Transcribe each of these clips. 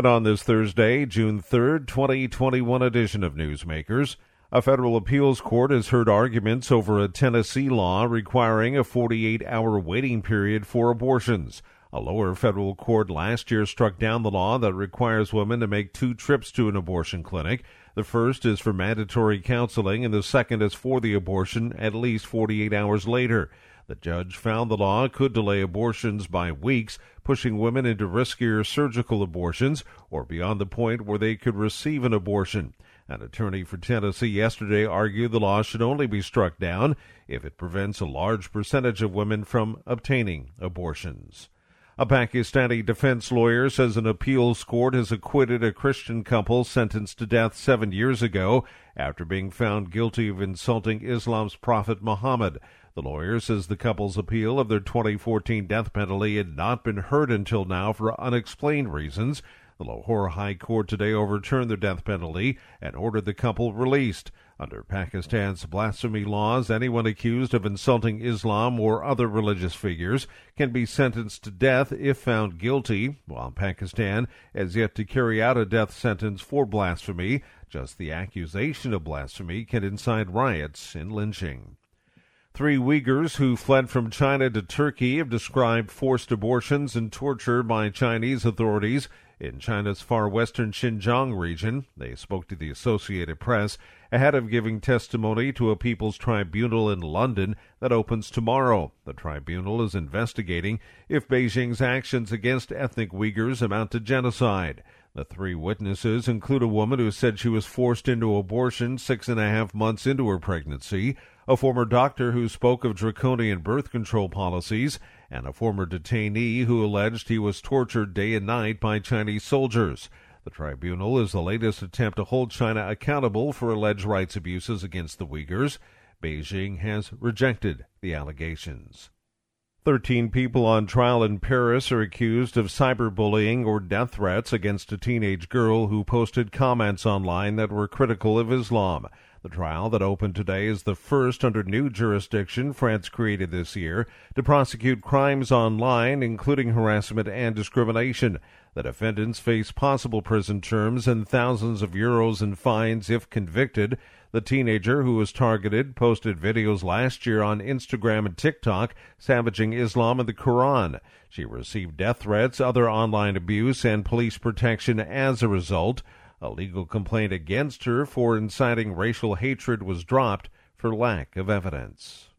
And on this Thursday, June 3rd, 2021 edition of Newsmakers, a federal appeals court has heard arguments over a Tennessee law requiring a 48 hour waiting period for abortions. A lower federal court last year struck down the law that requires women to make two trips to an abortion clinic. The first is for mandatory counseling, and the second is for the abortion at least 48 hours later. The judge found the law could delay abortions by weeks, pushing women into riskier surgical abortions or beyond the point where they could receive an abortion. An attorney for Tennessee yesterday argued the law should only be struck down if it prevents a large percentage of women from obtaining abortions. A Pakistani defense lawyer says an appeals court has acquitted a Christian couple sentenced to death seven years ago after being found guilty of insulting Islam's prophet Muhammad. The lawyer says the couple's appeal of their 2014 death penalty had not been heard until now for unexplained reasons. The Lahore High Court today overturned the death penalty and ordered the couple released. Under Pakistan's blasphemy laws, anyone accused of insulting Islam or other religious figures can be sentenced to death if found guilty, while Pakistan has yet to carry out a death sentence for blasphemy. Just the accusation of blasphemy can incite riots and lynching. Three Uyghurs who fled from China to Turkey have described forced abortions and torture by Chinese authorities in China's far western Xinjiang region. They spoke to the Associated Press ahead of giving testimony to a people's tribunal in London that opens tomorrow. The tribunal is investigating if Beijing's actions against ethnic Uyghurs amount to genocide. The three witnesses include a woman who said she was forced into abortion six and a half months into her pregnancy, a former doctor who spoke of draconian birth control policies, and a former detainee who alleged he was tortured day and night by Chinese soldiers. The tribunal is the latest attempt to hold China accountable for alleged rights abuses against the Uyghurs. Beijing has rejected the allegations. Thirteen people on trial in Paris are accused of cyberbullying or death threats against a teenage girl who posted comments online that were critical of Islam. The trial that opened today is the first under new jurisdiction France created this year to prosecute crimes online, including harassment and discrimination. The defendants face possible prison terms and thousands of euros in fines if convicted. The teenager who was targeted posted videos last year on Instagram and TikTok savaging Islam and the Quran. She received death threats, other online abuse, and police protection as a result. A legal complaint against her for inciting racial hatred was dropped for lack of evidence.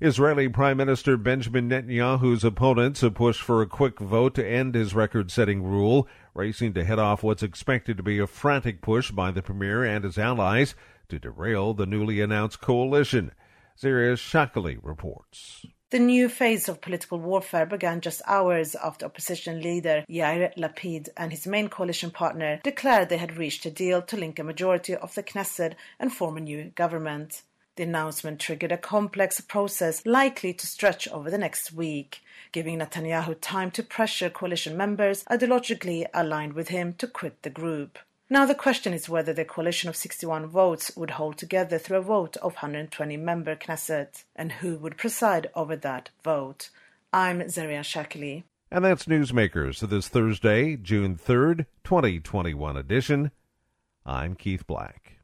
Israeli Prime Minister Benjamin Netanyahu's opponents have pushed for a quick vote to end his record setting rule, racing to head off what's expected to be a frantic push by the premier and his allies to derail the newly announced coalition. Zaria Shakali reports. The new phase of political warfare began just hours after opposition leader Yair Lapid and his main coalition partner declared they had reached a deal to link a majority of the Knesset and form a new government. The announcement triggered a complex process likely to stretch over the next week, giving Netanyahu time to pressure coalition members ideologically aligned with him to quit the group. Now the question is whether the coalition of 61 votes would hold together through a vote of 120 member Knesset, and who would preside over that vote. I'm Zaria Shakili. And that's Newsmakers for this Thursday, June 3rd, 2021 edition. I'm Keith Black.